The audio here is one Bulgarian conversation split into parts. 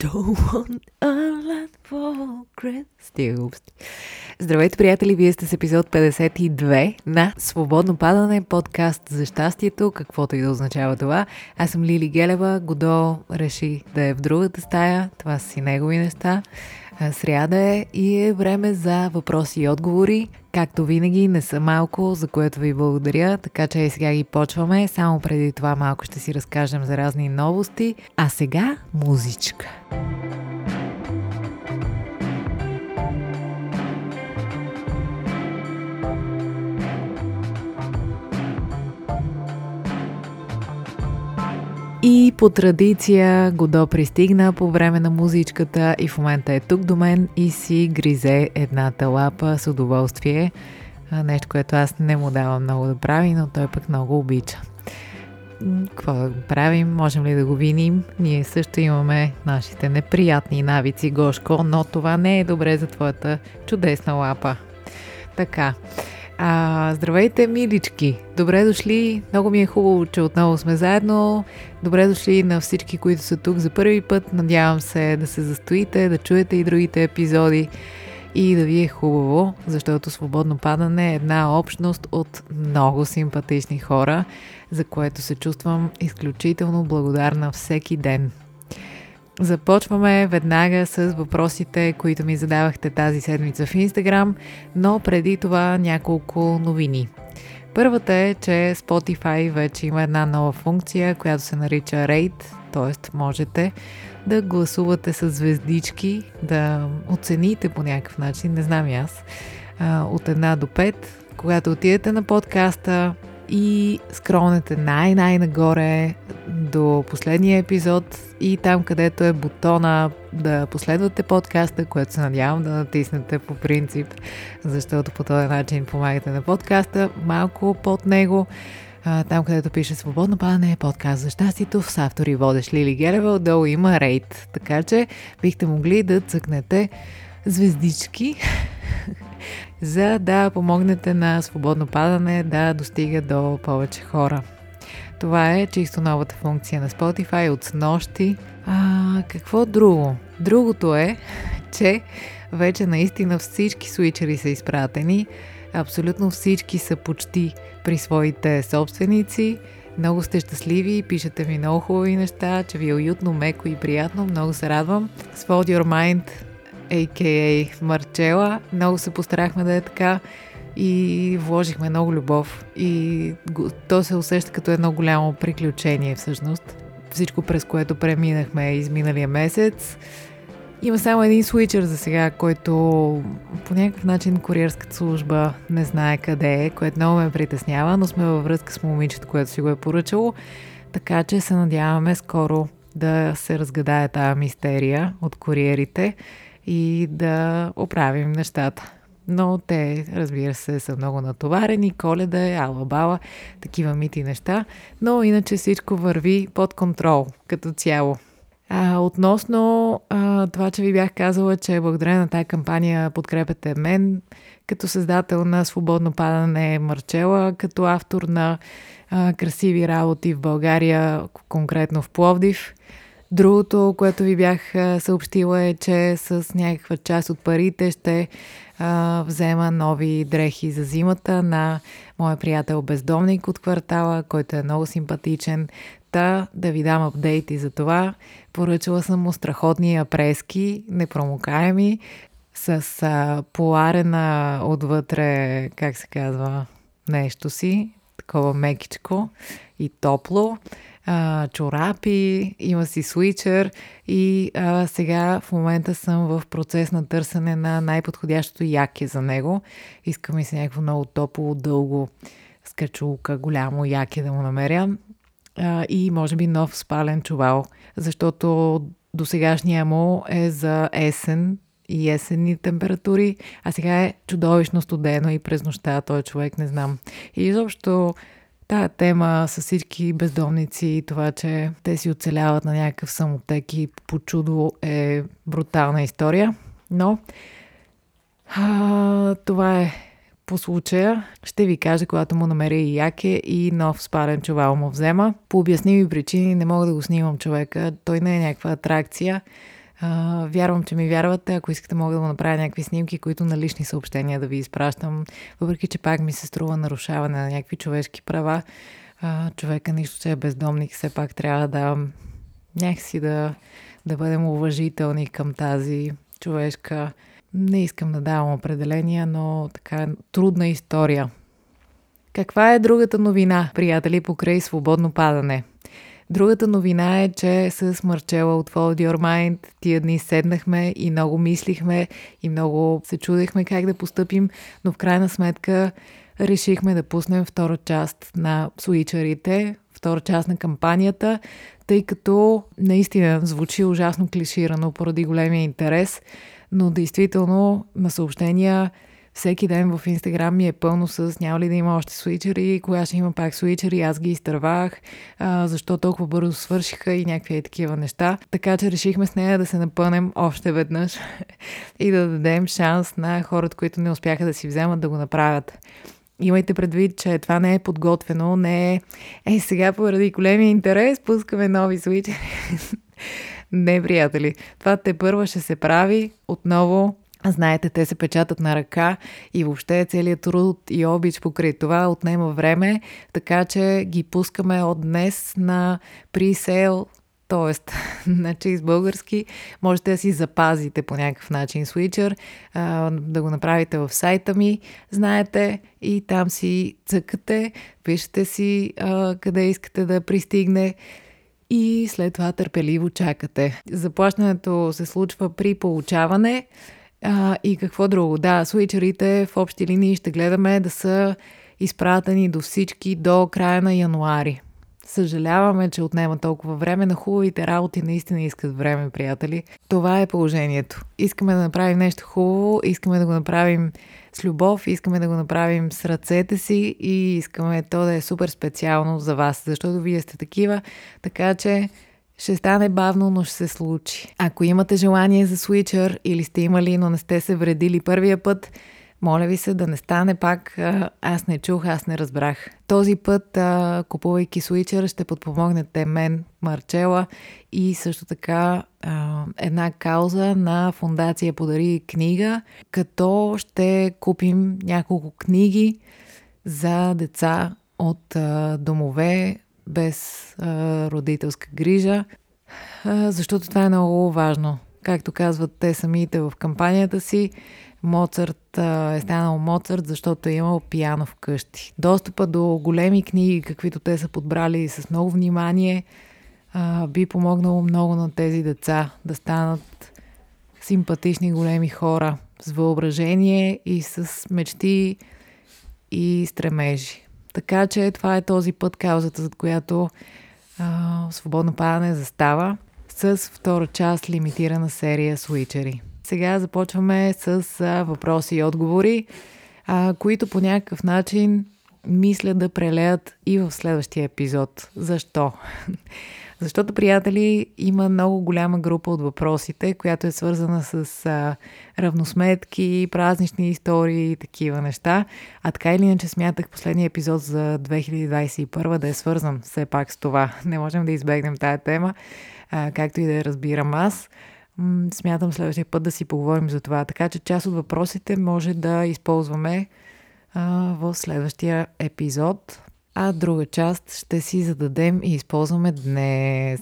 Don't want a lot for Christmas. Здравейте, приятели! Вие сте с епизод 52 на Свободно падане, подкаст за щастието, каквото и да означава това. Аз съм Лили Гелева. Годо реши да е в другата стая. Това са си негови неща. Сряда е и е време за въпроси и отговори. Както винаги, не са малко, за което ви благодаря, така че и сега ги почваме. Само преди това малко ще си разкажем за разни новости. А сега музичка. И по традиция Годо пристигна по време на музичката и в момента е тук до мен и си гризе едната лапа с удоволствие. Нещо, което аз не му давам много да прави, но той пък много обича. Какво да го правим? Можем ли да го виним? Ние също имаме нашите неприятни навици, Гошко, но това не е добре за твоята чудесна лапа. Така. А, здравейте, милички! Добре дошли! Много ми е хубаво, че отново сме заедно. Добре дошли на всички, които са тук за първи път. Надявам се да се застоите, да чуете и другите епизоди и да ви е хубаво, защото Свободно падане е една общност от много симпатични хора, за което се чувствам изключително благодарна всеки ден. Започваме веднага с въпросите, които ми задавахте тази седмица в Инстаграм, но преди това няколко новини. Първата е, че Spotify вече има една нова функция, която се нарича Rate, т.е. можете да гласувате с звездички, да оцените по някакъв начин, не знам и аз, от една до пет. Когато отидете на подкаста, и скролнете най-най-нагоре до последния епизод и там, където е бутона да последвате подкаста, което се надявам да натиснете по принцип, защото по този начин помагате на подкаста, малко под него, там където пише Свободно падане, подкаст за щастието, с автор и водещ Лили Герева, отдолу има рейд, така че бихте могли да цъкнете звездички за да помогнете на свободно падане да достига до повече хора. Това е чисто новата функция на Spotify от снощи. А, какво друго? Другото е, че вече наистина всички свичери са изпратени. Абсолютно всички са почти при своите собственици. Много сте щастливи, пишете ми много хубави неща, че ви е уютно, меко и приятно. Много се радвам. Sword Your Mind a.k.a. Марчела. Много се постарахме да е така и вложихме много любов. И то се усеща като едно голямо приключение всъщност. Всичко през което преминахме изминалия месец. Има само един свичър за сега, който по някакъв начин куриерската служба не знае къде е, което много ме притеснява, но сме във връзка с момичето, което си го е поръчало. Така че се надяваме скоро да се разгадае тази мистерия от куриерите и да оправим нещата. Но те, разбира се, са много натоварени, коледа е, алабала, такива мити неща, но иначе всичко върви под контрол като цяло. А, относно а, това, че ви бях казала, че благодарение на тази кампания подкрепяте мен като създател на Свободно падане Марчела, като автор на а, красиви работи в България, конкретно в Пловдив. Другото, което ви бях съобщила е, че с някаква част от парите ще а, взема нови дрехи за зимата на моя приятел бездомник от квартала, който е много симпатичен. Та да ви дам апдейти за това. Поръчала съм му страхотни апрески, непромокаеми, с а, поларена отвътре, как се казва, нещо си, такова мекичко и топло а, чорапи, има си свичър и а, сега в момента съм в процес на търсене на най-подходящото яке за него. Искам и се някакво много топло, дълго скачулка, голямо яке да му намеря а, и може би нов спален чувал, защото до сегашния му е за есен и есенни температури, а сега е чудовищно студено и през нощта той човек не знам. И изобщо Тая тема с всички бездомници и това, че те си оцеляват на някакъв самотек и по чудо е брутална история. Но а, това е по случая. Ще ви кажа, когато му намеря и яке и нов спален чувал му взема. По обясними причини не мога да го снимам човека. Той не е някаква атракция. Вярвам, че ми вярвате. Ако искате, мога да го направя някакви снимки, които на лични съобщения да ви изпращам. Въпреки, че пак ми се струва нарушаване на някакви човешки права. А, човека нищо, че е бездомник, все пак трябва да някакси да, да бъдем уважителни към тази човешка. Не искам да давам определения, но така трудна история. Каква е другата новина, приятели, покрай свободно падане? Другата новина е, че с Марчела от Follow Your Mind тия дни седнахме и много мислихме и много се чудехме как да поступим, но в крайна сметка решихме да пуснем втора част на суичарите, втора част на кампанията, тъй като наистина звучи ужасно клиширано поради големия интерес, но действително на съобщения всеки ден в Инстаграм ми е пълно с няма ли да има още свичери, кога ще има пак свичери, аз ги изтървах, а, защо толкова бързо свършиха и някакви е такива неща. Така че решихме с нея да се напънем още веднъж и да дадем шанс на хората, които не успяха да си вземат да го направят. Имайте предвид, че това не е подготвено, не е е сега поради големия интерес пускаме нови свичери. не, приятели. Това те първа ще се прави отново Знаете, те се печатат на ръка и въобще целият труд и обич покрай това отнема време, така че ги пускаме от днес на пресейл, т.е. значи с български можете да си запазите по някакъв начин свичър, да го направите в сайта ми, знаете, и там си цъкате, пишете си къде искате да пристигне и след това търпеливо чакате. Заплащането се случва при получаване, а, и какво друго? Да, свичерите в общи линии ще гледаме да са изпратени до всички до края на януари. Съжаляваме, че отнема толкова време. На хубавите работи наистина искат време, приятели. Това е положението. Искаме да направим нещо хубаво, искаме да го направим с любов, искаме да го направим с ръцете си и искаме то да е супер специално за вас, защото вие сте такива. Така че ще стане бавно, но ще се случи. Ако имате желание за свичър или сте имали, но не сте се вредили първия път, моля ви се да не стане пак аз не чух, аз не разбрах. Този път, купувайки свичър, ще подпомогнете мен, Марчела и също така една кауза на фундация Подари книга, като ще купим няколко книги за деца от домове без а, родителска грижа, а, защото това е много важно. Както казват те самите в кампанията си, Моцарт а, е станал Моцарт, защото е имал пияно вкъщи. Достъпа до големи книги, каквито те са подбрали с много внимание, а, би помогнало много на тези деца да станат симпатични големи хора с въображение и с мечти и стремежи. Така че това е този път каузата, за която а, свободно падане застава с втора част лимитирана серия Switchery. Сега започваме с а, въпроси и отговори, а, които по някакъв начин мисля да прелеят и в следващия епизод. Защо? Защото, приятели, има много голяма група от въпросите, която е свързана с а, равносметки, празнични истории и такива неща. А така или иначе смятах последния епизод за 2021 да е свързан все пак с това. Не можем да избегнем тая тема, а, както и да я разбирам аз. Смятам следващия път да си поговорим за това. Така че част от въпросите може да използваме в следващия епизод а друга част ще си зададем и използваме днес.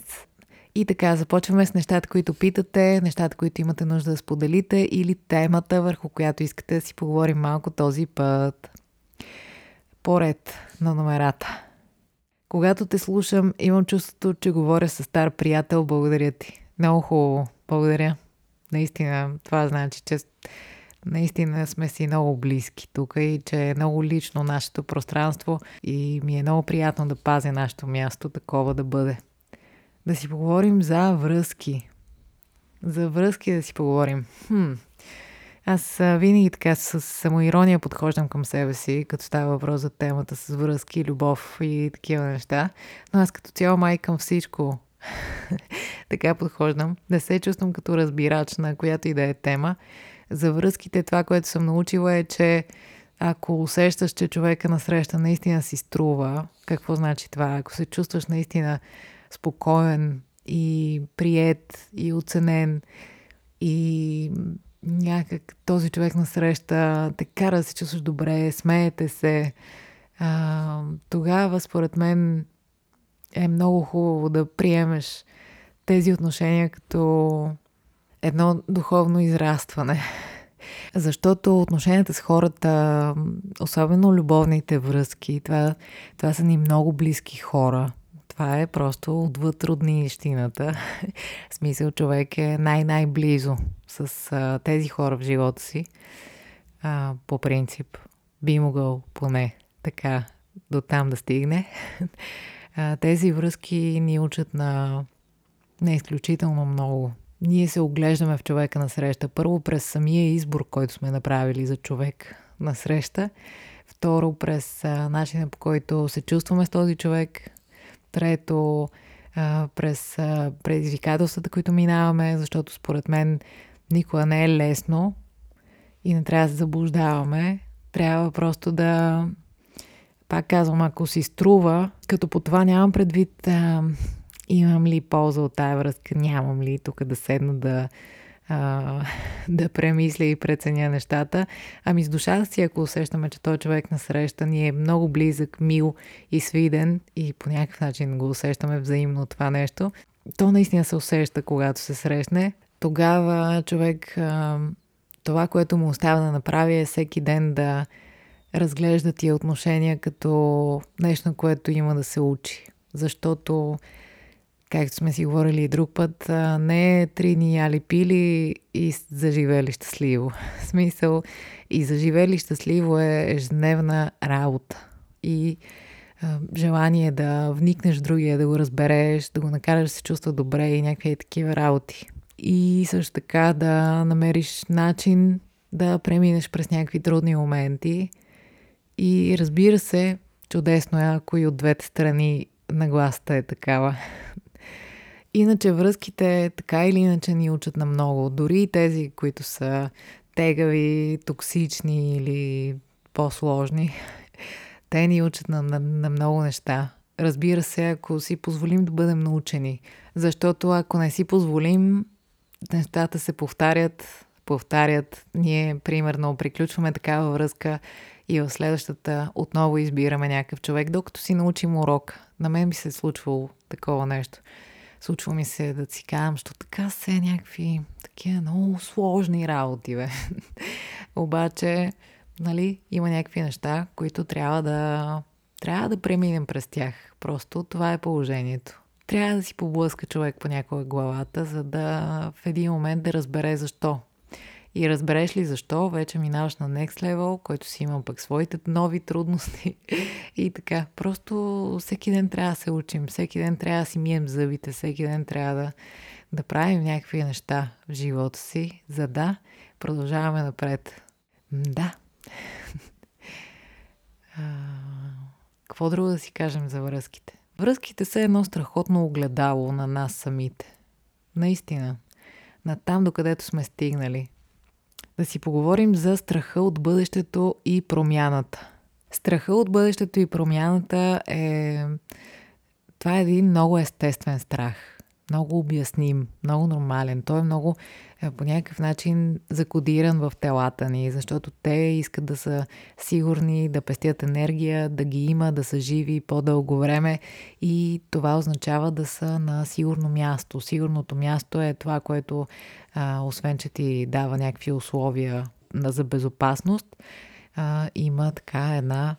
И така, започваме с нещата, които питате, нещата, които имате нужда да споделите или темата, върху която искате да си поговорим малко този път. Поред на номерата. Когато те слушам, имам чувството, че говоря с стар приятел. Благодаря ти. Много хубаво. Благодаря. Наистина, това значи, че наистина сме си много близки тук и че е много лично нашето пространство и ми е много приятно да пазя нашето място такова да бъде. Да си поговорим за връзки. За връзки да си поговорим. Хм. Аз винаги така с самоирония подхождам към себе си, като става въпрос за темата с връзки, любов и такива неща. Но аз като цяло май към всичко така подхождам. Да се чувствам като разбирач на която и да е тема за връзките, това, което съм научила е, че ако усещаш, че човека насреща наистина си струва, какво значи това? Ако се чувстваш наистина спокоен и прият и оценен и някак този човек на среща те кара да се чувстваш добре, смеете се. А, тогава, според мен, е много хубаво да приемеш тези отношения като едно духовно израстване. Защото отношенията с хората, особено любовните връзки, това, това са ни много близки хора. Това е просто отвъд роднинщината. в смисъл човек е най-най-близо с а, тези хора в живота си. А, по принцип, би могъл поне така до там да стигне. а, тези връзки ни учат на, на изключително много ние се оглеждаме в човека на среща. Първо през самия избор, който сме направили за човек на среща. Второ през начина по който се чувстваме с този човек. Трето през предизвикателствата, които минаваме, защото според мен никога не е лесно и не трябва да се заблуждаваме. Трябва просто да пак казвам, ако си струва, като по това нямам предвид имам ли полза от тая връзка, нямам ли тук да седна да, а, да премисля и преценя нещата. Ами с душата си, ако усещаме, че той човек на среща ни е много близък, мил и свиден и по някакъв начин го усещаме взаимно това нещо, то наистина се усеща, когато се срещне. Тогава човек, а, това, което му остава да направи е всеки ден да разглежда тия отношения като нещо, което има да се учи. Защото както сме си говорили и друг път, не е три дни яли пили и заживели щастливо. В смисъл, и заживели щастливо е ежедневна работа. И желание да вникнеш в другия, да го разбереш, да го накараш да се чувства добре и някакви такива работи. И също така да намериш начин да преминеш през някакви трудни моменти. И разбира се, чудесно е, ако и от двете страни нагласата е такава. Иначе връзките така или иначе ни учат на много. Дори и тези, които са тегави, токсични или по-сложни, те ни учат на, на, на много неща. Разбира се, ако си позволим да бъдем научени. Защото ако не си позволим, нещата се повтарят, повтарят. Ние, примерно, приключваме такава връзка и в следващата отново избираме някакъв човек, докато си научим урок. На мен би се е случвало такова нещо. Случва ми се да си казвам, що така се някакви такива много сложни работи, бе. Обаче, нали, има някакви неща, които трябва да, трябва да преминем през тях. Просто това е положението. Трябва да си поблъска човек по някоя главата, за да в един момент да разбере защо. И разбереш ли защо, вече минаваш на next level, който си има пък своите нови трудности. и така, просто всеки ден трябва да се учим, всеки ден трябва да си мием зъбите, всеки ден трябва да, да правим някакви неща в живота си, за да продължаваме напред. Да. Какво друго да си кажем за връзките? Връзките са едно страхотно огледало на нас самите. Наистина. На там, докъдето сме стигнали да си поговорим за страха от бъдещето и промяната. Страха от бъдещето и промяната е... Това е един много естествен страх много обясним, много нормален. Той е много е, по някакъв начин закодиран в телата ни, защото те искат да са сигурни, да пестят енергия, да ги има, да са живи по-дълго време и това означава да са на сигурно място. Сигурното място е това, което а, освен, че ти дава някакви условия за безопасност, а, има така една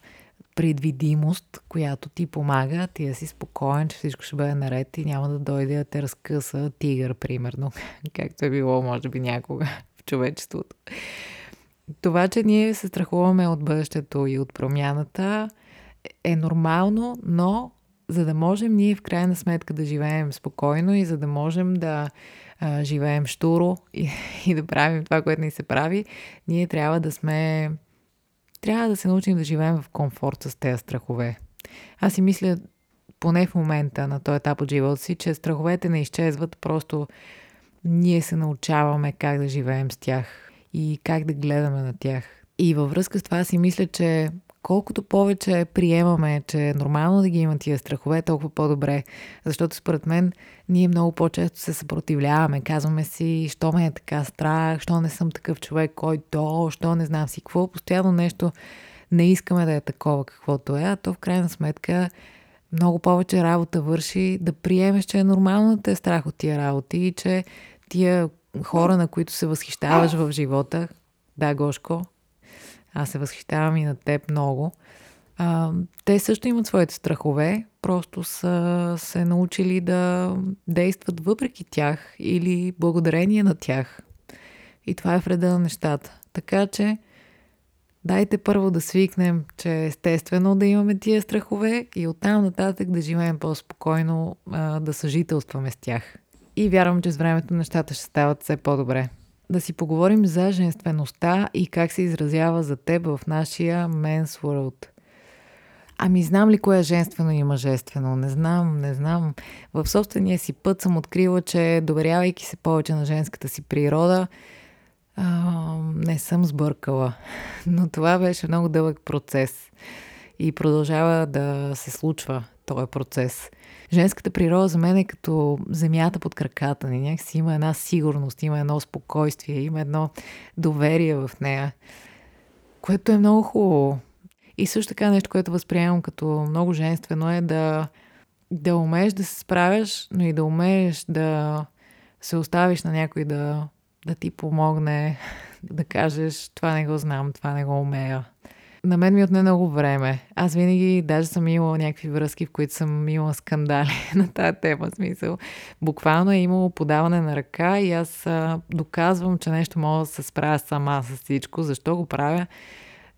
предвидимост, която ти помага, ти да си спокоен, че всичко ще бъде наред и няма да дойде да те разкъса тигър, примерно, както е било, може би, някога в човечеството. Това, че ние се страхуваме от бъдещето и от промяната е нормално, но за да можем ние в крайна сметка да живеем спокойно и за да можем да а, живеем штуро и, и да правим това, което ни се прави, ние трябва да сме трябва да се научим да живеем в комфорт с тези страхове. Аз си мисля, поне в момента на този етап от живота си, че страховете не изчезват, просто ние се научаваме как да живеем с тях и как да гледаме на тях. И във връзка с това си мисля, че колкото повече приемаме, че е нормално да ги има тия страхове, толкова по-добре. Защото според мен ние много по-често се съпротивляваме. Казваме си, що ме е така страх, що не съм такъв човек, който, що не знам си какво. Постоянно нещо не искаме да е такова каквото е, а то в крайна сметка много повече работа върши да приемеш, че е нормално да те е страх от тия работи и че тия хора, на които се възхищаваш в живота, да, Гошко, аз се възхищавам и на теб много, а, те също имат своите страхове, просто са се научили да действат въпреки тях или благодарение на тях. И това е вреда на нещата. Така че, дайте първо да свикнем, че е естествено да имаме тия страхове и оттам нататък да живеем по-спокойно, да съжителстваме с тях. И вярвам, че с времето нещата ще стават все по-добре. Да си поговорим за женствеността и как се изразява за теб в нашия Men's World. Ами знам ли кое е женствено и мъжествено? Не знам, не знам. В собствения си път съм открила, че доверявайки се повече на женската си природа, не съм сбъркала. Но това беше много дълъг процес и продължава да се случва този процес. Женската природа за мен е като земята под краката ни. Някакси има една сигурност, има едно спокойствие, има едно доверие в нея, което е много хубаво. И също така нещо, което възприемам като много женствено е да, да умееш да се справяш, но и да умееш да се оставиш на някой да, да ти помогне, да кажеш това не го знам, това не го умея. На мен ми отне много време. Аз винаги даже съм имала някакви връзки, в които съм имала скандали на тази тема. Смисъл. Буквално е имало подаване на ръка и аз а, доказвам, че нещо мога да се справя сама с всичко. Защо го правя?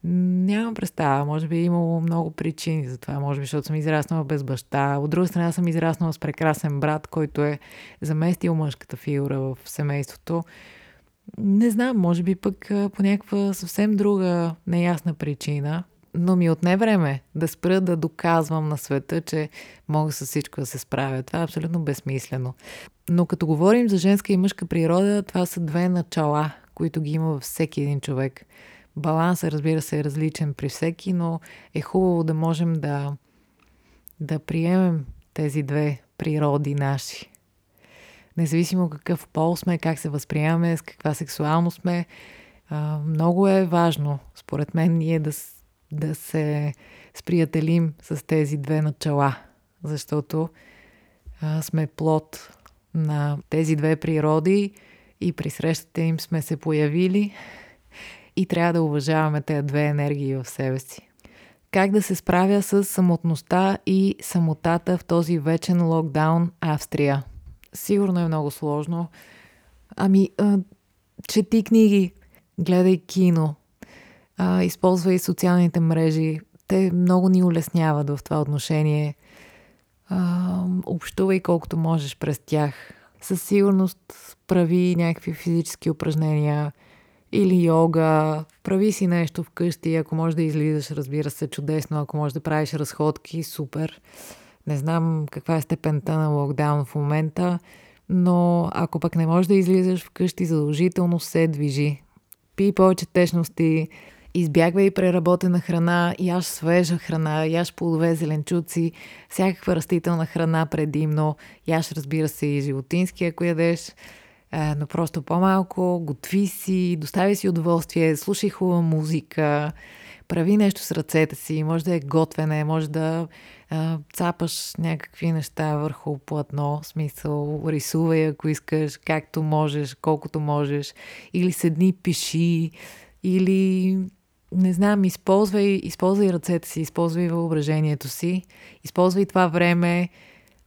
Нямам представа. Може би е имало много причини за това. Може би, защото съм израснала без баща. От друга страна съм израснала с прекрасен брат, който е заместил мъжката фигура в семейството. Не знам, може би пък по някаква съвсем друга неясна причина, но ми отне време да спра да доказвам на света, че мога с всичко да се справя. Това е абсолютно безсмислено. Но като говорим за женска и мъжка природа, това са две начала, които ги има във всеки един човек. Балансът, разбира се, е различен при всеки, но е хубаво да можем да, да приемем тези две природи наши независимо какъв пол сме, как се възприемаме, с каква сексуалност сме. Много е важно, според мен, ние да, да се сприятелим с тези две начала, защото сме плод на тези две природи и при срещата им сме се появили и трябва да уважаваме тези две енергии в себе си. Как да се справя с самотността и самотата в този вечен локдаун Австрия? Сигурно е много сложно. Ами, а, чети книги, гледай кино, а, използвай социалните мрежи. Те много ни улесняват в това отношение. А, общувай колкото можеш през тях. Със сигурност прави някакви физически упражнения или йога, прави си нещо вкъщи, ако можеш да излизаш, разбира се, чудесно, ако можеш да правиш разходки, супер. Не знам каква е степента на локдаун в момента, но ако пък не можеш да излизаш вкъщи, задължително се движи. Пи повече течности, избягвай преработена храна, яш свежа храна, яш плодове, зеленчуци, всякаква растителна храна предимно, яш разбира се и животински, ако ядеш, но просто по-малко, готви си, достави си удоволствие, слушай хубава музика, прави нещо с ръцете си, може да е готвене, може да цапаш някакви неща върху платно, смисъл, рисувай ако искаш, както можеш, колкото можеш, или седни, пиши, или не знам, използвай, използвай ръцете си, използвай въображението си, използвай това време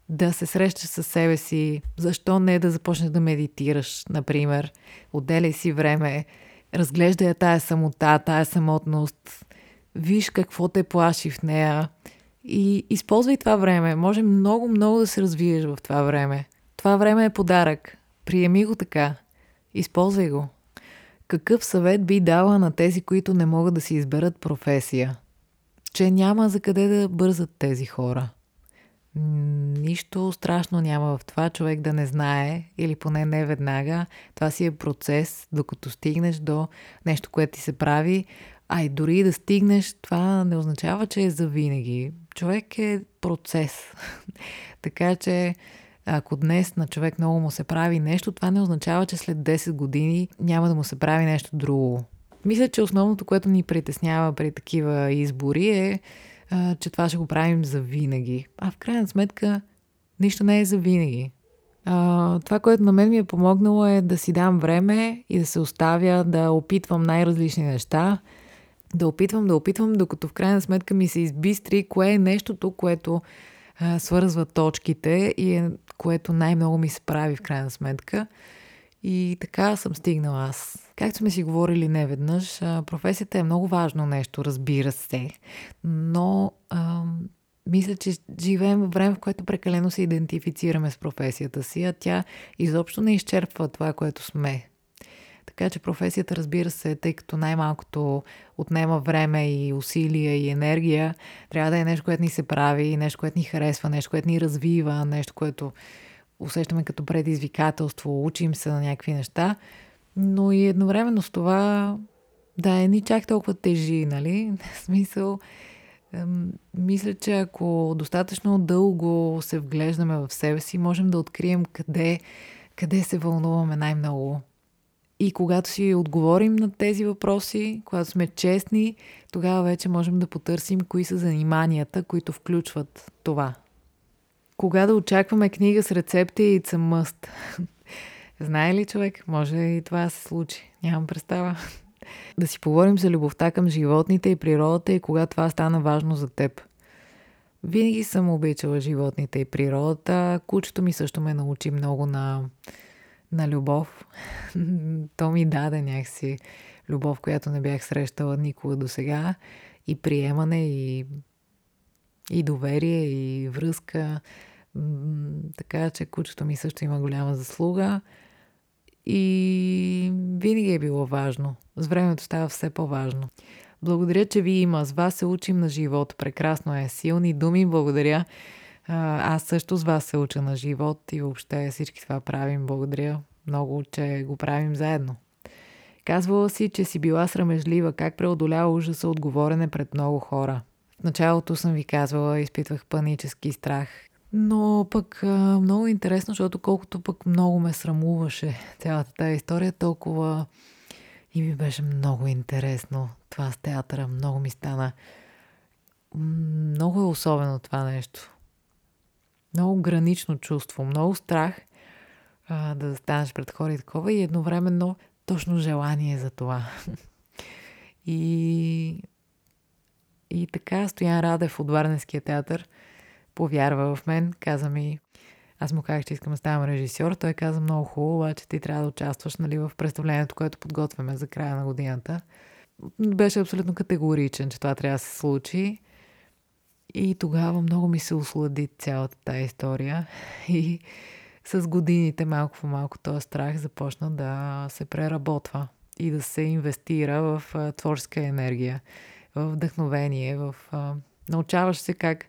да се срещаш с себе си. Защо не да започнеш да медитираш, например? Отделяй си време, разглеждай тая самота, тая самотност, виж какво те плаши в нея и използвай това време. Може много, много да се развиеш в това време. Това време е подарък. Приеми го така. Използвай го. Какъв съвет би дала на тези, които не могат да си изберат професия? Че няма за къде да бързат тези хора. Нищо страшно няма в това човек да не знае, или поне не веднага. Това си е процес, докато стигнеш до нещо, което ти се прави. А и дори да стигнеш, това не означава, че е завинаги. Човек е процес. така че ако днес на човек много му се прави нещо, това не означава, че след 10 години няма да му се прави нещо друго. Мисля, че основното, което ни притеснява при такива избори е, а, че това ще го правим за винаги. А в крайна сметка, нищо не е за винаги. А, това, което на мен ми е помогнало е да си дам време и да се оставя да опитвам най-различни неща, да опитвам, да опитвам, докато в крайна сметка ми се избистри кое е нещото, което а, свързва точките и е, което най-много ми се прави в крайна сметка. И така съм стигнала аз. Както сме си говорили не веднъж, професията е много важно нещо, разбира се. Но а, мисля, че живеем в време, в което прекалено се идентифицираме с професията си, а тя изобщо не изчерпва това, което сме. Така че професията, разбира се, тъй като най-малкото отнема време и усилия и енергия, трябва да е нещо, което ни се прави, нещо, което ни харесва, нещо, което ни развива, нещо, което усещаме като предизвикателство, учим се на някакви неща, но и едновременно с това да е ни чак толкова тежи, нали? В смисъл, мисля, че ако достатъчно дълго се вглеждаме в себе си, можем да открием къде, къде се вълнуваме най-много. И когато си отговорим на тези въпроси, когато сме честни, тогава вече можем да потърсим кои са заниманията, които включват това. Кога да очакваме книга с рецепти и it's мъст? Знае ли човек? Може и това се случи. Нямам представа. да си поговорим за любовта към животните и природата и кога това стана важно за теб. Винаги съм обичала животните и природата. Кучето ми също ме научи много на, на любов. То ми даде някакси любов, която не бях срещала никога до сега. И приемане, и и доверие, и връзка. Така че кучето ми също има голяма заслуга. И винаги е било важно. С времето става все по-важно. Благодаря, че ви има. С вас се учим на живот. Прекрасно е. Силни думи. Благодаря. Аз също с вас се уча на живот и въобще всички това правим. Благодаря много, че го правим заедно. Казвала си, че си била срамежлива. Как преодолява ужаса от говорене пред много хора? В началото съм ви казвала, изпитвах панически страх. Но пък много интересно, защото колкото пък много ме срамуваше цялата тази история, толкова и ми беше много интересно това с театъра. Много ми стана. Много е особено това нещо. Много гранично чувство, много страх а, да станеш пред хора и такова и едновременно точно желание за това. И и така Стоян Радев от Варненския театър повярва в мен, каза ми, аз му казах, че искам да ставам режисьор. Той каза много хубаво, обаче ти трябва да участваш нали, в представлението, което подготвяме за края на годината. Беше абсолютно категоричен, че това трябва да се случи. И тогава много ми се ослади цялата тази история. И с годините, малко по малко, този страх започна да се преработва и да се инвестира в творческа енергия в вдъхновение, в... Научаваш се как...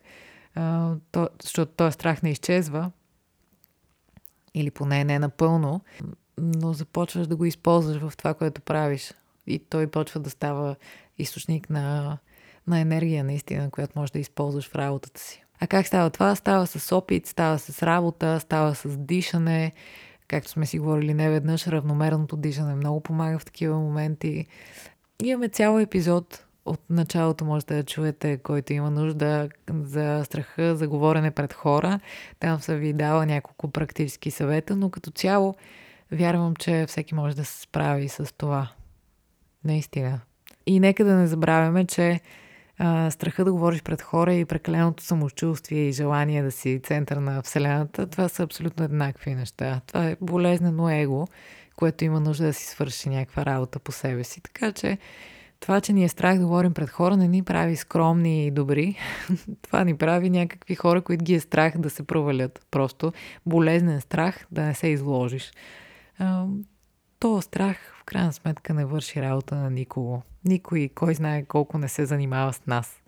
То, защото този страх не изчезва, или поне не напълно, но започваш да го използваш в това, което правиш. И той почва да става източник на, на енергия, наистина, която можеш да използваш в работата си. А как става това? Става с опит, става с работа, става с дишане. Както сме си говорили не веднъж, равномерното дишане много помага в такива моменти. Имаме цял епизод от началото може да чуете, който има нужда за страха за говорене пред хора. Там са ви дала няколко практически съвета, но като цяло вярвам, че всеки може да се справи с това. Наистина. И нека да не забравяме, че а, страха да говориш пред хора и прекаленото самочувствие и желание да си център на Вселената, това са абсолютно еднакви неща. Това е болезнено его, което има нужда да си свърши някаква работа по себе си. Така че това, че ни е страх да говорим пред хора, не ни прави скромни и добри. Това ни прави някакви хора, които ги е страх да се провалят. Просто болезнен страх да не се изложиш. То страх в крайна сметка не върши работа на никого. Никой, кой знае колко не се занимава с нас.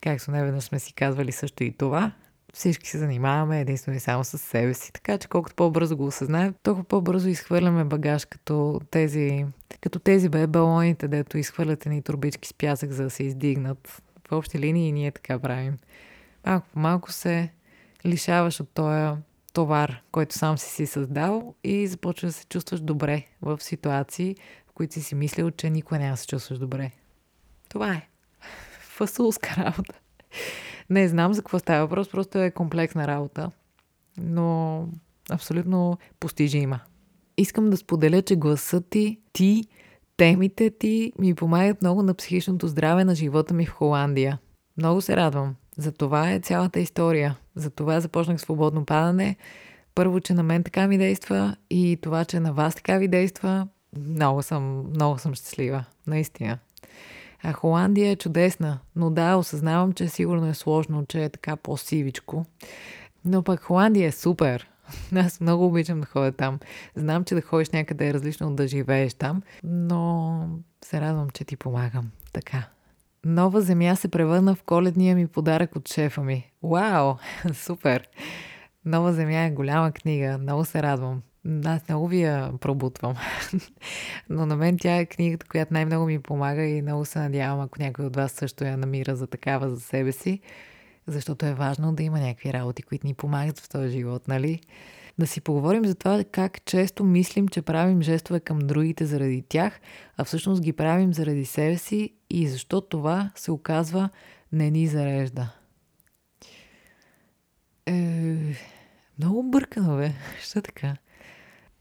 Както не веднъж сме си казвали също и това. всички се занимаваме единствено и само с себе си. Така че колкото по-бързо го осъзнаем, толкова по-бързо изхвърляме багаж като тези, като тези бе балоните, дето изхвърляте ни турбички с пясък, за да се издигнат. В общи линии ние така правим. Малко по малко се лишаваш от този товар, който сам си си създал и започваш да се чувстваш добре в ситуации, в които си си мислил, че никога няма да се чувстваш добре. Това е. Фасулска работа. Не знам за какво става въпрос, просто е комплексна работа, но абсолютно постижима. Искам да споделя, че гласът ти, ти, темите ти ми помагат много на психичното здраве на живота ми в Холандия. Много се радвам. За това е цялата история. За това започнах свободно падане. Първо, че на мен така ми действа и това, че на вас така ви действа. Много съм, много съм щастлива. Наистина. А Холандия е чудесна, но да, осъзнавам, че сигурно е сложно, че е така по-сивичко. Но пък Холандия е супер. Аз много обичам да ходя там. Знам, че да ходиш някъде е различно от да живееш там, но се радвам, че ти помагам. Така. Нова земя се превърна в коледния ми подарък от шефа ми. Вау! Супер! Нова земя е голяма книга. Много се радвам. Аз много ви я пробутвам. Но на мен тя е книгата, която най-много ми помага и много се надявам, ако някой от вас също я намира за такава за себе си, защото е важно да има някакви работи, които ни помагат в този живот, нали? Да си поговорим за това как често мислим, че правим жестове към другите заради тях, а всъщност ги правим заради себе си и защо това се оказва не ни зарежда. Е, много бъркано, бе. Що така?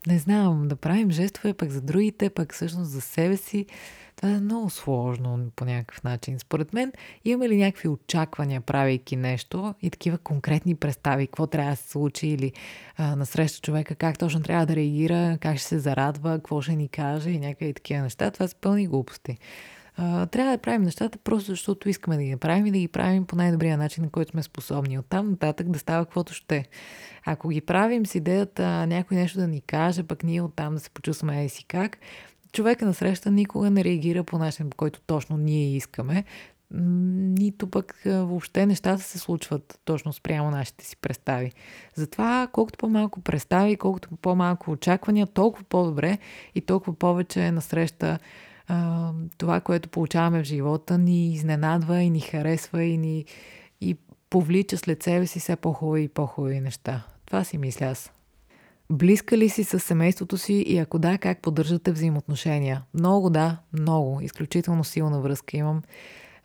не знам, да правим жестове пък за другите, пък всъщност за себе си. Е много сложно по някакъв начин. Според мен, имаме ли някакви очаквания, правейки нещо и такива конкретни представи, какво трябва да се случи или а, насреща човека, как точно трябва да реагира, как ще се зарадва, какво ще ни каже и някакви такива неща. Това са пълни глупости. А, трябва да правим нещата просто защото искаме да ги направим и да ги правим по най-добрия начин, на който сме способни. Оттам нататък да става каквото ще. Ако ги правим с идеята някой нещо да ни каже, пък ние оттам да се почувстваме и си как, човека на среща никога не реагира по начин, по който точно ние искаме, нито пък въобще нещата се случват точно спрямо нашите си представи. Затова колкото по-малко представи, колкото по-малко очаквания, толкова по-добре и толкова повече насреща а, това, което получаваме в живота, ни изненадва и ни харесва и ни и повлича след себе си все по-хубави и по-хубави неща. Това си мисля аз. Близка ли си с семейството си и ако да, как поддържате взаимоотношения? Много да, много. Изключително силна връзка имам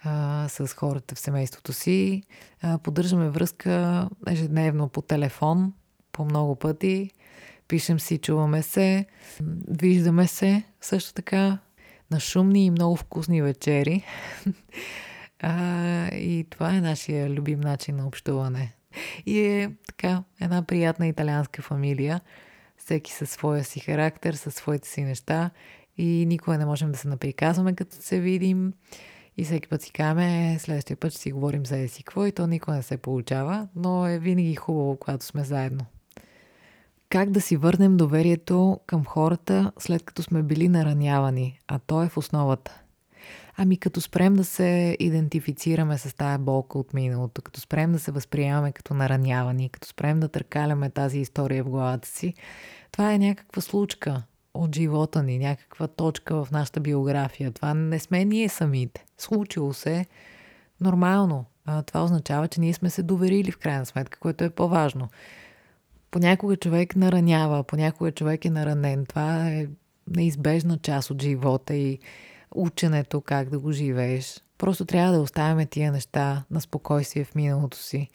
а, с хората в семейството си. А, поддържаме връзка ежедневно по телефон, по много пъти. Пишем си, чуваме се, виждаме се също така на шумни и много вкусни вечери. а, и това е нашия любим начин на общуване. И е така една приятна италианска фамилия. Всеки със своя си характер, със своите си неща. И никога не можем да се наприказваме, като се видим. И всеки път си каме, е, следващия път ще си говорим за еси какво и то никога не се получава, но е винаги хубаво, когато сме заедно. Как да си върнем доверието към хората, след като сме били наранявани, а то е в основата. Ами като спрем да се идентифицираме с тая болка от миналото, като спрем да се възприемаме като наранявани, като спрем да търкаляме тази история в главата си, това е някаква случка от живота ни, някаква точка в нашата биография. Това не сме ние самите. Случило се нормално. А, това означава, че ние сме се доверили в крайна сметка, което е по-важно. Понякога човек наранява, понякога човек е наранен. Това е неизбежна част от живота и ученето как да го живееш. Просто трябва да оставяме тия неща на спокойствие в миналото си.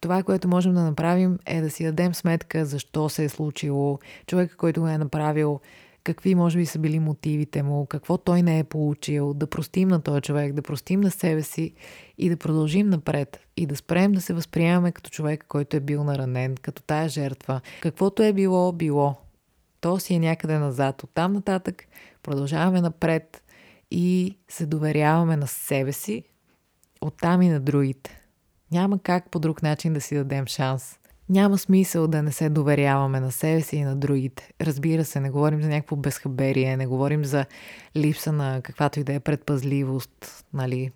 Това, което можем да направим е да си дадем сметка защо се е случило, човека, който го е направил, какви може би са били мотивите му, какво той не е получил, да простим на този човек, да простим на себе си и да продължим напред и да спрем да се възприемаме като човек, който е бил наранен, като тая жертва. Каквото е било, било. То си е някъде назад. Оттам нататък продължаваме напред и се доверяваме на себе си, оттам и на другите. Няма как по друг начин да си дадем шанс. Няма смисъл да не се доверяваме на себе си и на другите. Разбира се, не говорим за някакво безхаберие, не говорим за липса на каквато и да е предпазливост, нали?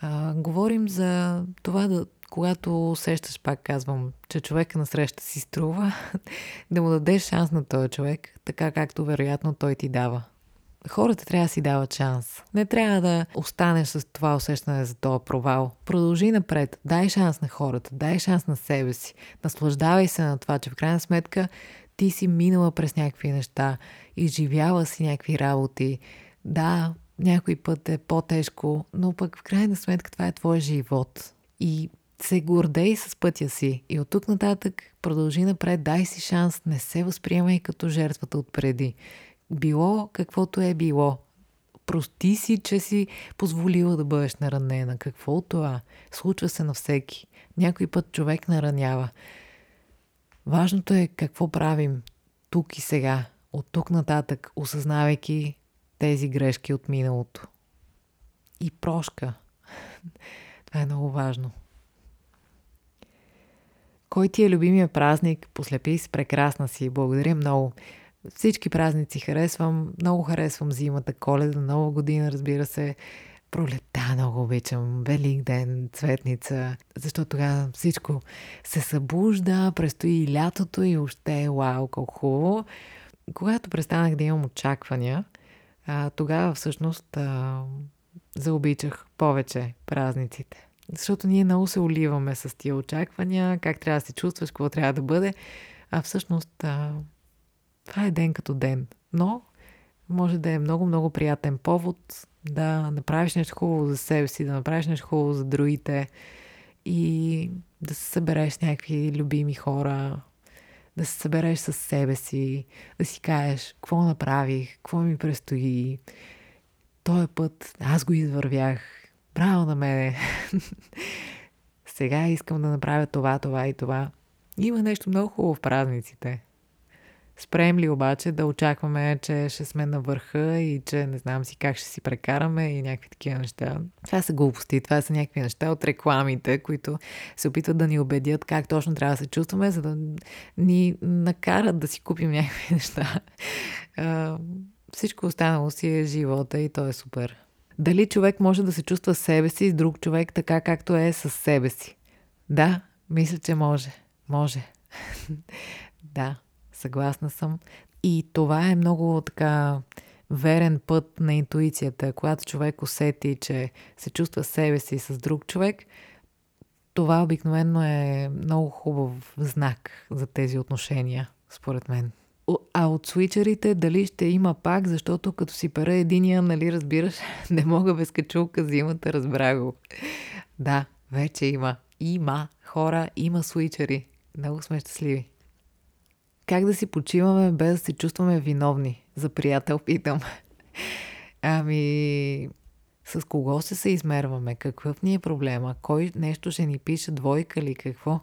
А, говорим за това да когато усещаш, пак казвам, че човека на среща си струва, да му дадеш шанс на този човек, така както вероятно той ти дава. Хората трябва да си дават шанс. Не трябва да останеш с това усещане за този провал. Продължи напред. Дай шанс на хората. Дай шанс на себе си. Наслаждавай се на това, че в крайна сметка ти си минала през някакви неща, изживяла си някакви работи. Да, някой път е по-тежко, но пък в крайна сметка това е твой живот. И се гордей с пътя си. И от тук нататък продължи напред, дай си шанс, не се възприемай като жертвата от преди. Било каквото е било. Прости си, че си позволила да бъдеш наранена. Какво от това? Случва се на всеки. Някой път човек наранява. Важното е какво правим тук и сега, от тук нататък, осъзнавайки тези грешки от миналото. И прошка. Това е много важно. Кой ти е любимия празник? Послепи с прекрасна си. Благодаря много. Всички празници харесвам. Много харесвам зимата, коледа, нова година, разбира се. Пролета много обичам. Велик ден, цветница. Защото тогава всичко се събужда, престои и лятото и още е вау, колко хубаво. Когато престанах да имам очаквания, тогава всъщност а, заобичах повече празниците. Защото ние много се оливаме с тия очаквания, как трябва да се чувстваш, какво трябва да бъде. А всъщност а, това е ден като ден. Но може да е много-много приятен повод да направиш нещо хубаво за себе си, да направиш нещо хубаво за другите и да се събереш с някакви любими хора, да се събереш с себе си, да си кажеш какво направих, какво ми предстои. Този път аз го извървях. Браво на мене! Сега искам да направя това, това и това. Има нещо много хубаво в празниците. Спрем ли обаче да очакваме, че ще сме на върха и че не знам си как ще си прекараме и някакви такива неща. Това са глупости, това са някакви неща от рекламите, които се опитват да ни убедят как точно трябва да се чувстваме, за да ни накарат да си купим някакви неща. Всичко останало си е живота и то е супер. Дали човек може да се чувства себе си с друг човек така както е с себе си? Да, мисля, че може. Може. да. Съгласна съм. И това е много така верен път на интуицията. Когато човек усети, че се чувства себе си с друг човек, това обикновено е много хубав знак за тези отношения, според мен. А от свичерите дали ще има пак, защото като си пера единия, нали разбираш, не мога без качулка зимата, разбра го. Да, вече има. Има хора, има свичери. Много сме щастливи. Как да си почиваме без да се чувстваме виновни? За приятел питам. Ами, с кого се се измерваме? Какъв ни е проблема? Кой нещо ще ни пише двойка или какво?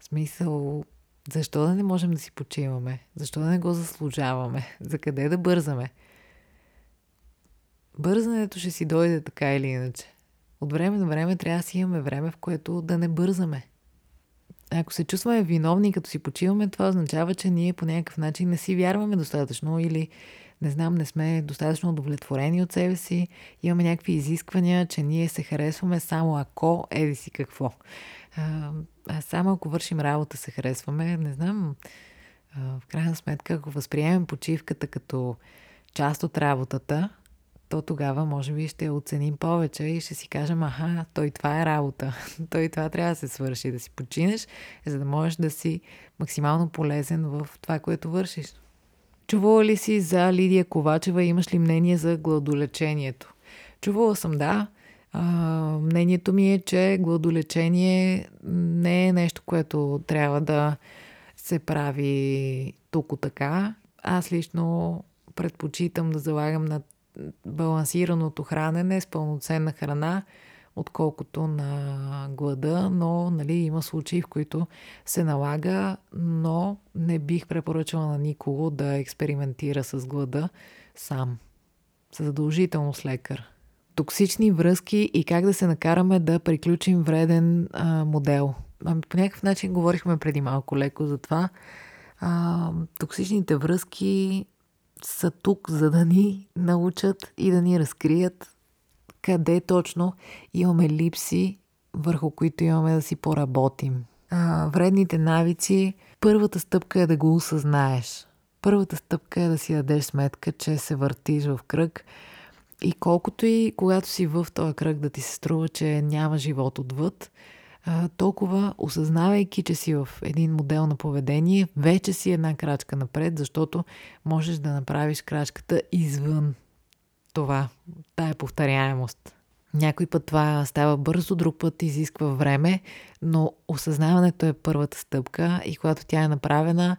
В смисъл, защо да не можем да си почиваме? Защо да не го заслужаваме? За къде да бързаме? Бързането ще си дойде така или иначе. От време на време трябва да си имаме време, в което да не бързаме ако се чувстваме виновни, като си почиваме, това означава, че ние по някакъв начин не си вярваме достатъчно или не знам, не сме достатъчно удовлетворени от себе си, имаме някакви изисквания, че ние се харесваме само ако еди си какво. А, само ако вършим работа се харесваме, не знам, в крайна сметка, ако възприемем почивката като част от работата, то тогава може би ще оценим повече и ще си кажем, аха, той това е работа, той това трябва да се свърши, да си починеш, за да можеш да си максимално полезен в това, което вършиш. Чувала ли си за Лидия Ковачева и имаш ли мнение за гладолечението? Чувала съм, да. А, мнението ми е, че гладолечение не е нещо, което трябва да се прави тук така. Аз лично предпочитам да залагам на балансираното хранене с пълноценна храна, отколкото на глада, но нали, има случаи, в които се налага, но не бих препоръчала на никого да експериментира с глада сам. Задължително с лекар. Токсични връзки и как да се накараме да приключим вреден а, модел. По някакъв начин говорихме преди малко леко за това. А, токсичните връзки са тук, за да ни научат и да ни разкрият къде точно имаме липси върху които имаме да си поработим. А, вредните навици, първата стъпка е да го осъзнаеш. Първата стъпка е да си дадеш сметка, че се въртиш в кръг и колкото и когато си в този кръг да ти се струва, че няма живот отвъд, толкова осъзнавайки, че си в един модел на поведение, вече си една крачка напред, защото можеш да направиш крачката извън това, тая повторяемост. Някой път това става бързо, друг път изисква време, но осъзнаването е първата стъпка и когато тя е направена,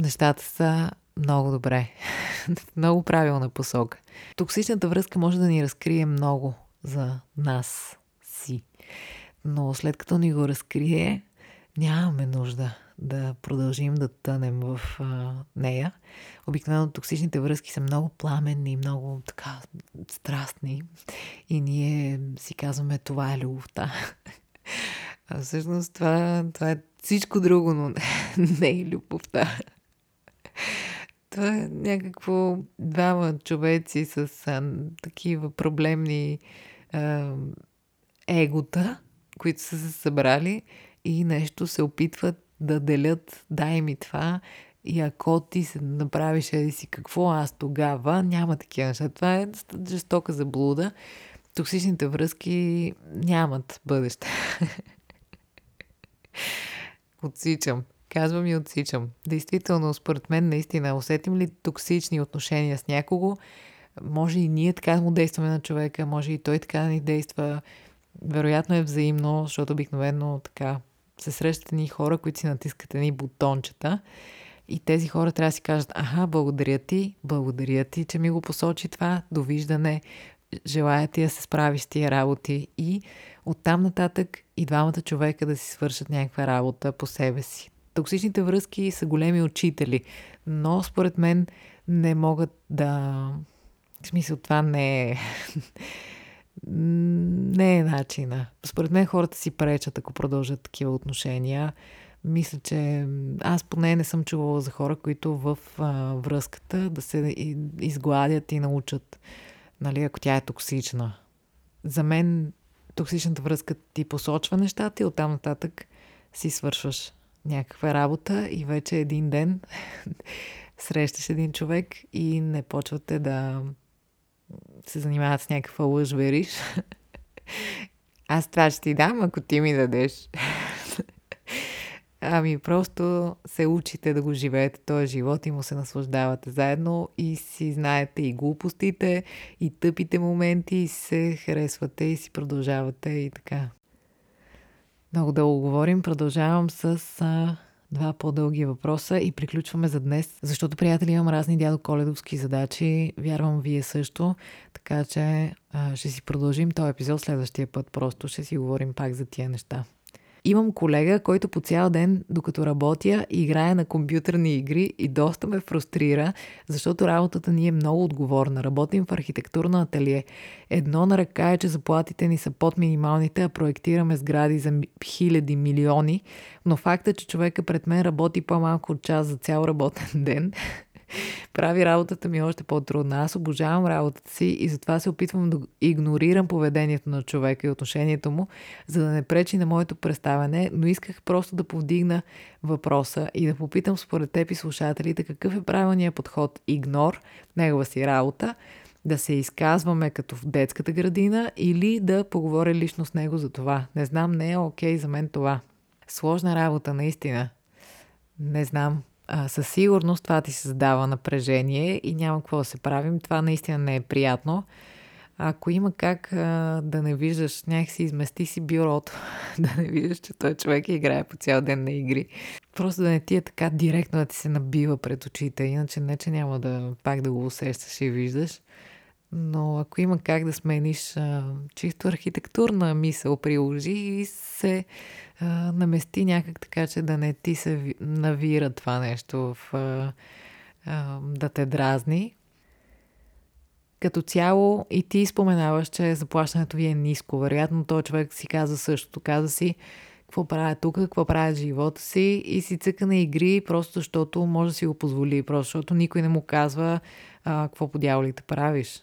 нещата са много добре. много правилна посока. Токсичната връзка може да ни разкрие много за нас си. Но след като ни го разкрие, нямаме нужда да продължим да тънем в а, нея. Обикновено токсичните връзки са много пламенни, много така страстни и ние си казваме това е любовта. А всъщност това, това е всичко друго, но не е любовта. Това е някакво двама човеци с а, такива проблемни а, егота, които са се събрали и нещо се опитват да делят, дай ми това, и ако ти се направиш еди си какво, аз тогава няма такива неща. Това е жестока заблуда. Токсичните връзки нямат бъдеще. отсичам. Казвам и отсичам. Действително, според мен, наистина, усетим ли токсични отношения с някого, може и ние така му действаме на човека, може и той така ни действа. Вероятно е взаимно, защото обикновено така се срещат ни хора, които си натискат едни бутончета и тези хора трябва да си кажат, аха, благодаря ти, благодаря ти, че ми го посочи това, довиждане, желая ти да се справиш с тия работи и оттам нататък и двамата човека да си свършат някаква работа по себе си. Токсичните връзки са големи учители, но според мен не могат да... В смисъл, това не е... не е начина. Според мен хората си пречат, ако продължат такива отношения. Мисля, че аз поне не съм чувала за хора, които в а, връзката да се изгладят и научат, нали, ако тя е токсична. За мен токсичната връзка ти посочва нещата и оттам нататък си свършваш някаква работа и вече един ден срещаш един човек и не почвате да се занимават с някаква лъж, вериш. Аз това ще ти дам, ако ти ми дадеш. ами просто се учите да го живеете този живот и му се наслаждавате заедно и си знаете и глупостите, и тъпите моменти, и се харесвате и си продължавате и така. Много дълго говорим. Продължавам с а, два по-дълги въпроса и приключваме за днес, защото, приятели, имам разни дядо коледовски задачи. Вярвам, вие също. Така че а, ще си продължим този епизод следващия път. Просто ще си говорим пак за тия неща. Имам колега, който по цял ден, докато работя, играе на компютърни игри и доста ме фрустрира, защото работата ни е много отговорна. Работим в архитектурна ателие. Едно на ръка е, че заплатите ни са под минималните, а проектираме сгради за хиляди, милиони, но факта, е, че човека пред мен работи по-малко от час за цял работен ден, прави работата ми още по-трудна. Аз обожавам работата си и затова се опитвам да игнорирам поведението на човека и отношението му, за да не пречи на моето представяне, но исках просто да повдигна въпроса и да попитам според теб и слушателите какъв е правилният подход игнор, негова си работа, да се изказваме като в детската градина или да поговоря лично с него за това. Не знам, не е окей okay за мен това. Сложна работа, наистина. Не знам а, със сигурност това ти създава напрежение и няма какво да се правим. Това наистина не е приятно. Ако има как а, да не виждаш, някакси измести си бюрото, да не виждаш, че той човек играе по цял ден на игри. Просто да не ти е така директно да ти се набива пред очите, иначе не, че няма да пак да го усещаш и виждаш. Но ако има как да смениш а, чисто архитектурна мисъл, приложи и се намести някак така, че да не ти се навира това нещо в, а, а, да те дразни. Като цяло и ти споменаваш, че заплащането ви е ниско. Вероятно този човек си каза същото. Каза си какво правя тук, какво правя живота си и си цъка на игри, просто защото може да си го позволи, просто защото никой не му казва а, какво по дяволите правиш.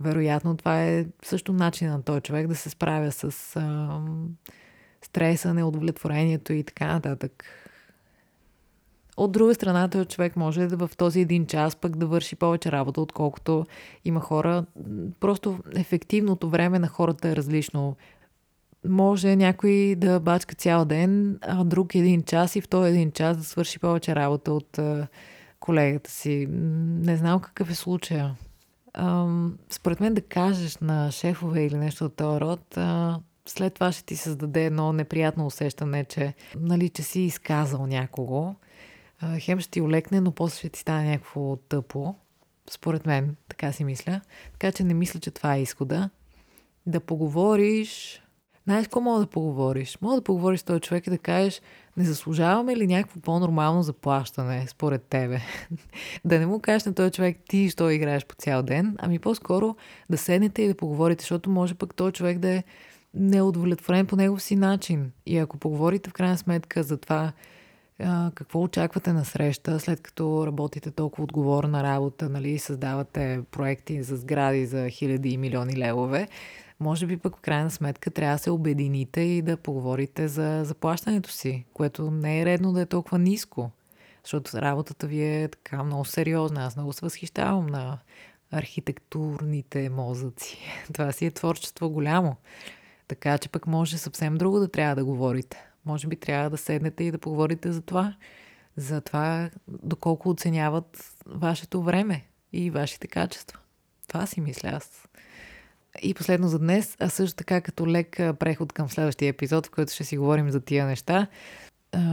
вероятно това е също начин на този човек да се справя с а, стреса, неудовлетворението и така нататък. От друга страна, този човек може да в този един час пък да върши повече работа, отколкото има хора. Просто ефективното време на хората е различно. Може някой да бачка цял ден, а друг един час и в този един час да свърши повече работа от колегата си. Не знам какъв е случая. Според мен да кажеш на шефове или нещо от този род, след това ще ти създаде едно неприятно усещане, че, нали, че си изказал някого хем ще ти олекне, но после ще ти стане някакво тъпо. Според мен, така си мисля. Така че не мисля, че това е изхода. Да поговориш... Знаеш какво мога да поговориш? Мога да поговориш с този човек и да кажеш не заслужаваме ли някакво по-нормално заплащане според тебе? да не му кажеш на този човек ти що играеш по цял ден, ами по-скоро да седнете и да поговорите, защото може пък този човек да е неудовлетворен по негов си начин. И ако поговорите в крайна сметка за това а, какво очаквате на среща, след като работите толкова отговорна работа, нали, създавате проекти за сгради за хиляди и милиони левове, може би пък в крайна сметка трябва да се обедините и да поговорите за заплащането си, което не е редно да е толкова ниско. Защото работата ви е така много сериозна. Аз много се възхищавам на архитектурните мозъци. Това си е творчество голямо. Така че пък може съвсем друго да трябва да говорите. Може би трябва да седнете и да поговорите за това. За това доколко оценяват вашето време и вашите качества. Това си мисля аз. И последно за днес, а също така като лек преход към следващия епизод, в който ще си говорим за тия неща,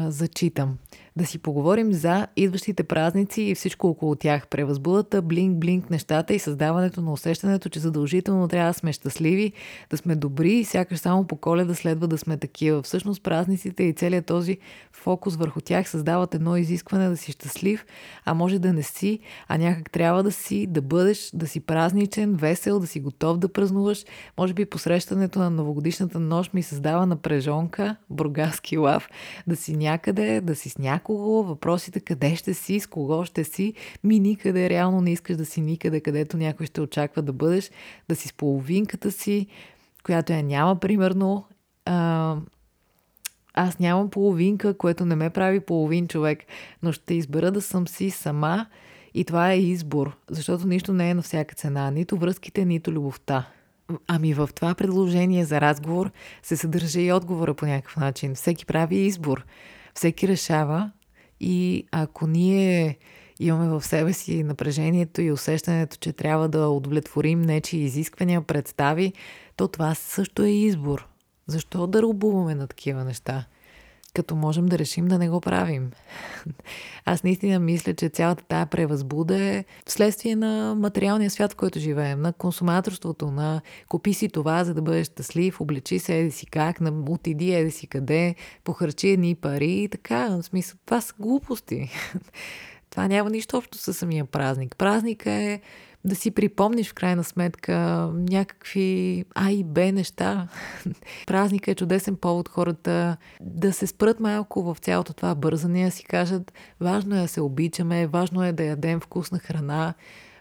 зачитам да си поговорим за идващите празници и всичко около тях. Превъзбудата, блинк-блинк нещата и създаването на усещането, че задължително трябва да сме щастливи, да сме добри и сякаш само по коледа следва да сме такива. Всъщност празниците и целият този фокус върху тях създават едно изискване да си щастлив, а може да не си, а някак трябва да си, да бъдеш, да си празничен, весел, да си готов да празнуваш. Може би посрещането на новогодишната нощ ми създава напрежонка, бургаски лав, да си някъде, да си с някой някого, въпросите къде ще си, с кого ще си, ми никъде, реално не искаш да си никъде, където някой ще очаква да бъдеш, да си с половинката си, която я няма, примерно. А, аз нямам половинка, което не ме прави половин човек, но ще избера да съм си сама и това е избор, защото нищо не е на всяка цена, нито връзките, нито любовта. Ами в това предложение за разговор се съдържа и отговора по някакъв начин. Всеки прави избор. Всеки решава и ако ние имаме в себе си напрежението и усещането, че трябва да удовлетворим нечи изисквания, представи, то това също е избор. Защо да рубуваме на такива неща? Като можем да решим да не го правим. Аз наистина мисля, че цялата тая превъзбуда е вследствие на материалния свят, в който живеем, на консуматорството, на купи си това, за да бъдеш щастлив, облечи се еди си как, на отиди еди си къде, похарчи едни пари и така. В смисъл, това са глупости. това няма нищо общо със самия празник. Празник е да си припомниш в крайна сметка някакви А и Б неща. Празника е чудесен повод хората да се спрат малко в цялото това бързане, да си кажат важно е да се обичаме, важно е да ядем вкусна храна,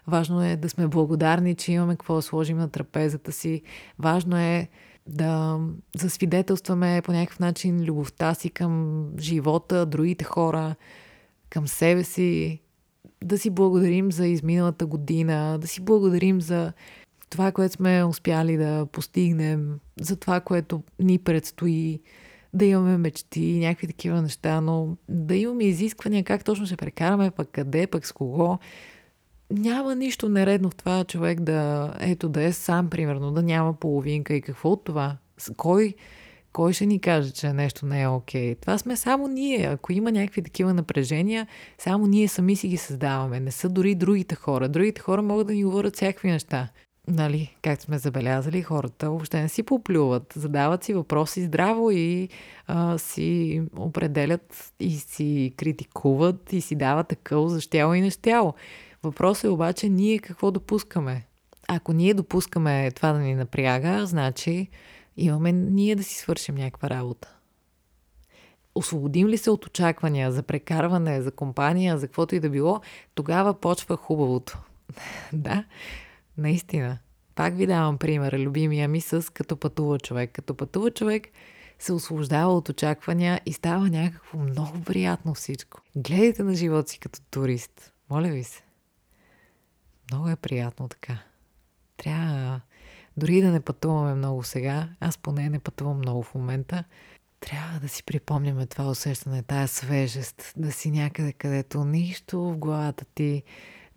важно е да сме благодарни, че имаме какво да сложим на трапезата си, важно е да засвидетелстваме по някакъв начин любовта си към живота, другите хора, към себе си, да си благодарим за изминалата година, да си благодарим за това, което сме успяли да постигнем, за това, което ни предстои, да имаме мечти, някакви такива неща, но да имаме изисквания как точно ще прекараме, пък къде, пък с кого. Няма нищо нередно в това човек да, ето да е сам, примерно, да няма половинка и какво от това? Кой, кой ще ни каже, че нещо не е окей? Okay? Това сме само ние. Ако има някакви такива напрежения, само ние сами си ги създаваме. Не са дори другите хора. Другите хора могат да ни говорят всякакви неща. Нали, както сме забелязали, хората въобще не си поплюват. Задават си въпроси здраво и а, си определят и си критикуват и си дават такъв за щяло и нещяло. Въпросът е обаче ние какво допускаме. Ако ние допускаме това да ни напряга, значи имаме ние да си свършим някаква работа. Освободим ли се от очаквания за прекарване, за компания, за каквото и да било, тогава почва хубавото. да, наистина. Пак ви давам пример, любимия ми с като пътува човек. Като пътува човек се освобождава от очаквания и става някакво много приятно всичко. Гледайте на живота си като турист. Моля ви се. Много е приятно така. Трябва дори да не пътуваме много сега, аз поне не пътувам много в момента, трябва да си припомняме това усещане, тая свежест, да си някъде, където нищо в главата ти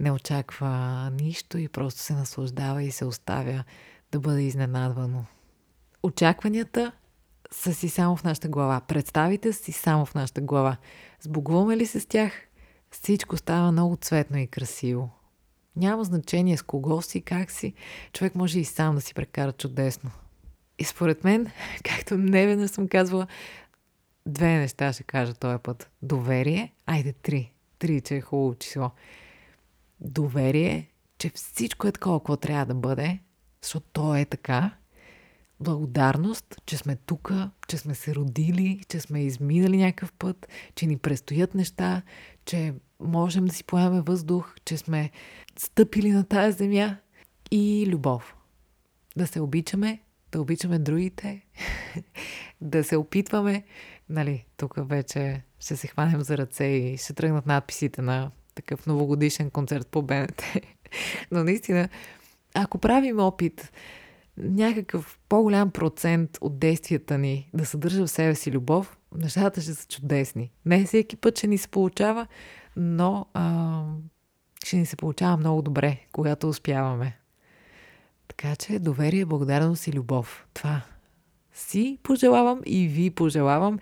не очаква нищо и просто се наслаждава и се оставя да бъде изненадвано. Очакванията са си само в нашата глава. Представите си само в нашата глава. Сбогуваме ли се с тях, всичко става много цветно и красиво. Няма значение с кого си, как си. Човек може и сам да си прекара чудесно. И според мен, както не веднъж съм казвала, две неща ще кажа този път. Доверие, айде три. Три, че е хубаво число. Доверие, че всичко е такова, какво трябва да бъде, защото то е така. Благодарност, че сме тук, че сме се родили, че сме изминали някакъв път, че ни предстоят неща, че можем да си поемаме въздух, че сме стъпили на тази земя и любов. Да се обичаме, да обичаме другите, да се опитваме, нали, тук вече ще се хванем за ръце и ще тръгнат надписите на такъв новогодишен концерт по БНТ. Но наистина, ако правим опит някакъв по-голям процент от действията ни да съдържа в себе си любов, нещата ще са чудесни. Не всеки път ще ни се получава, но а, ще ни се получава много добре, когато успяваме. Така че доверие, благодарност и любов. Това си пожелавам и ви пожелавам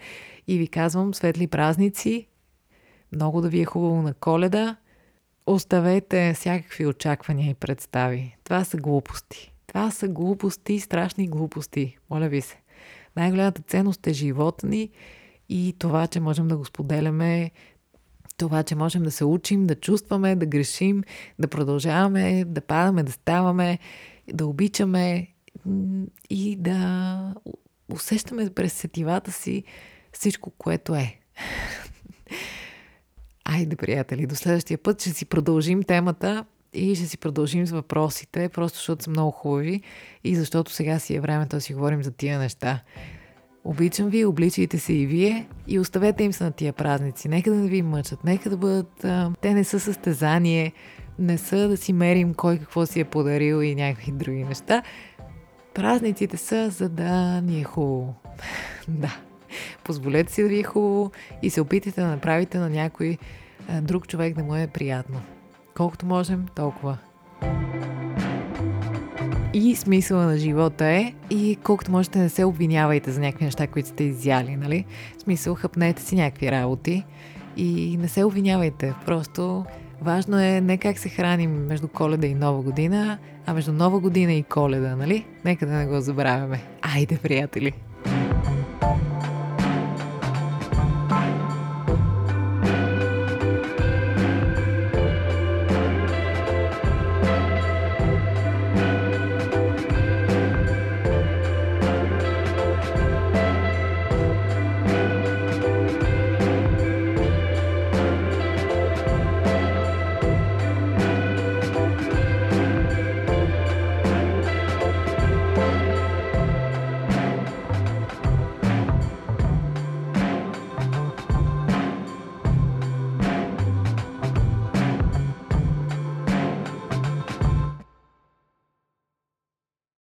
и ви казвам светли празници. Много да ви е хубаво на коледа. Оставете всякакви очаквания и представи. Това са глупости. Това са глупости, страшни глупости. Моля ви се. Най-голямата ценност е живота ни и това, че можем да го споделяме, това, че можем да се учим, да чувстваме, да грешим, да продължаваме, да падаме, да ставаме, да обичаме и да усещаме през сетивата си всичко, което е. Айде, приятели, до следващия път ще си продължим темата и ще си продължим с въпросите, просто защото са много хубави и защото сега си е времето да си говорим за тия неща. Обичам ви, обличайте се и вие и оставете им се на тия празници. Нека да не ви мъчат, нека да бъдат... А, те не са състезание, не са да си мерим кой какво си е подарил и някакви други неща. Празниците са за да ни е хубаво. да. Позволете си да ви е хубаво и се опитайте да направите на някой а, друг човек да му е приятно. Колкото можем, толкова. И смисъла на живота е и колкото можете не се обвинявайте за някакви неща, които сте изяли, нали? В смисъл, хъпнете си някакви работи и не се обвинявайте. Просто важно е не как се храним между коледа и нова година, а между нова година и коледа, нали? Нека да не го забравяме. Айде, приятели!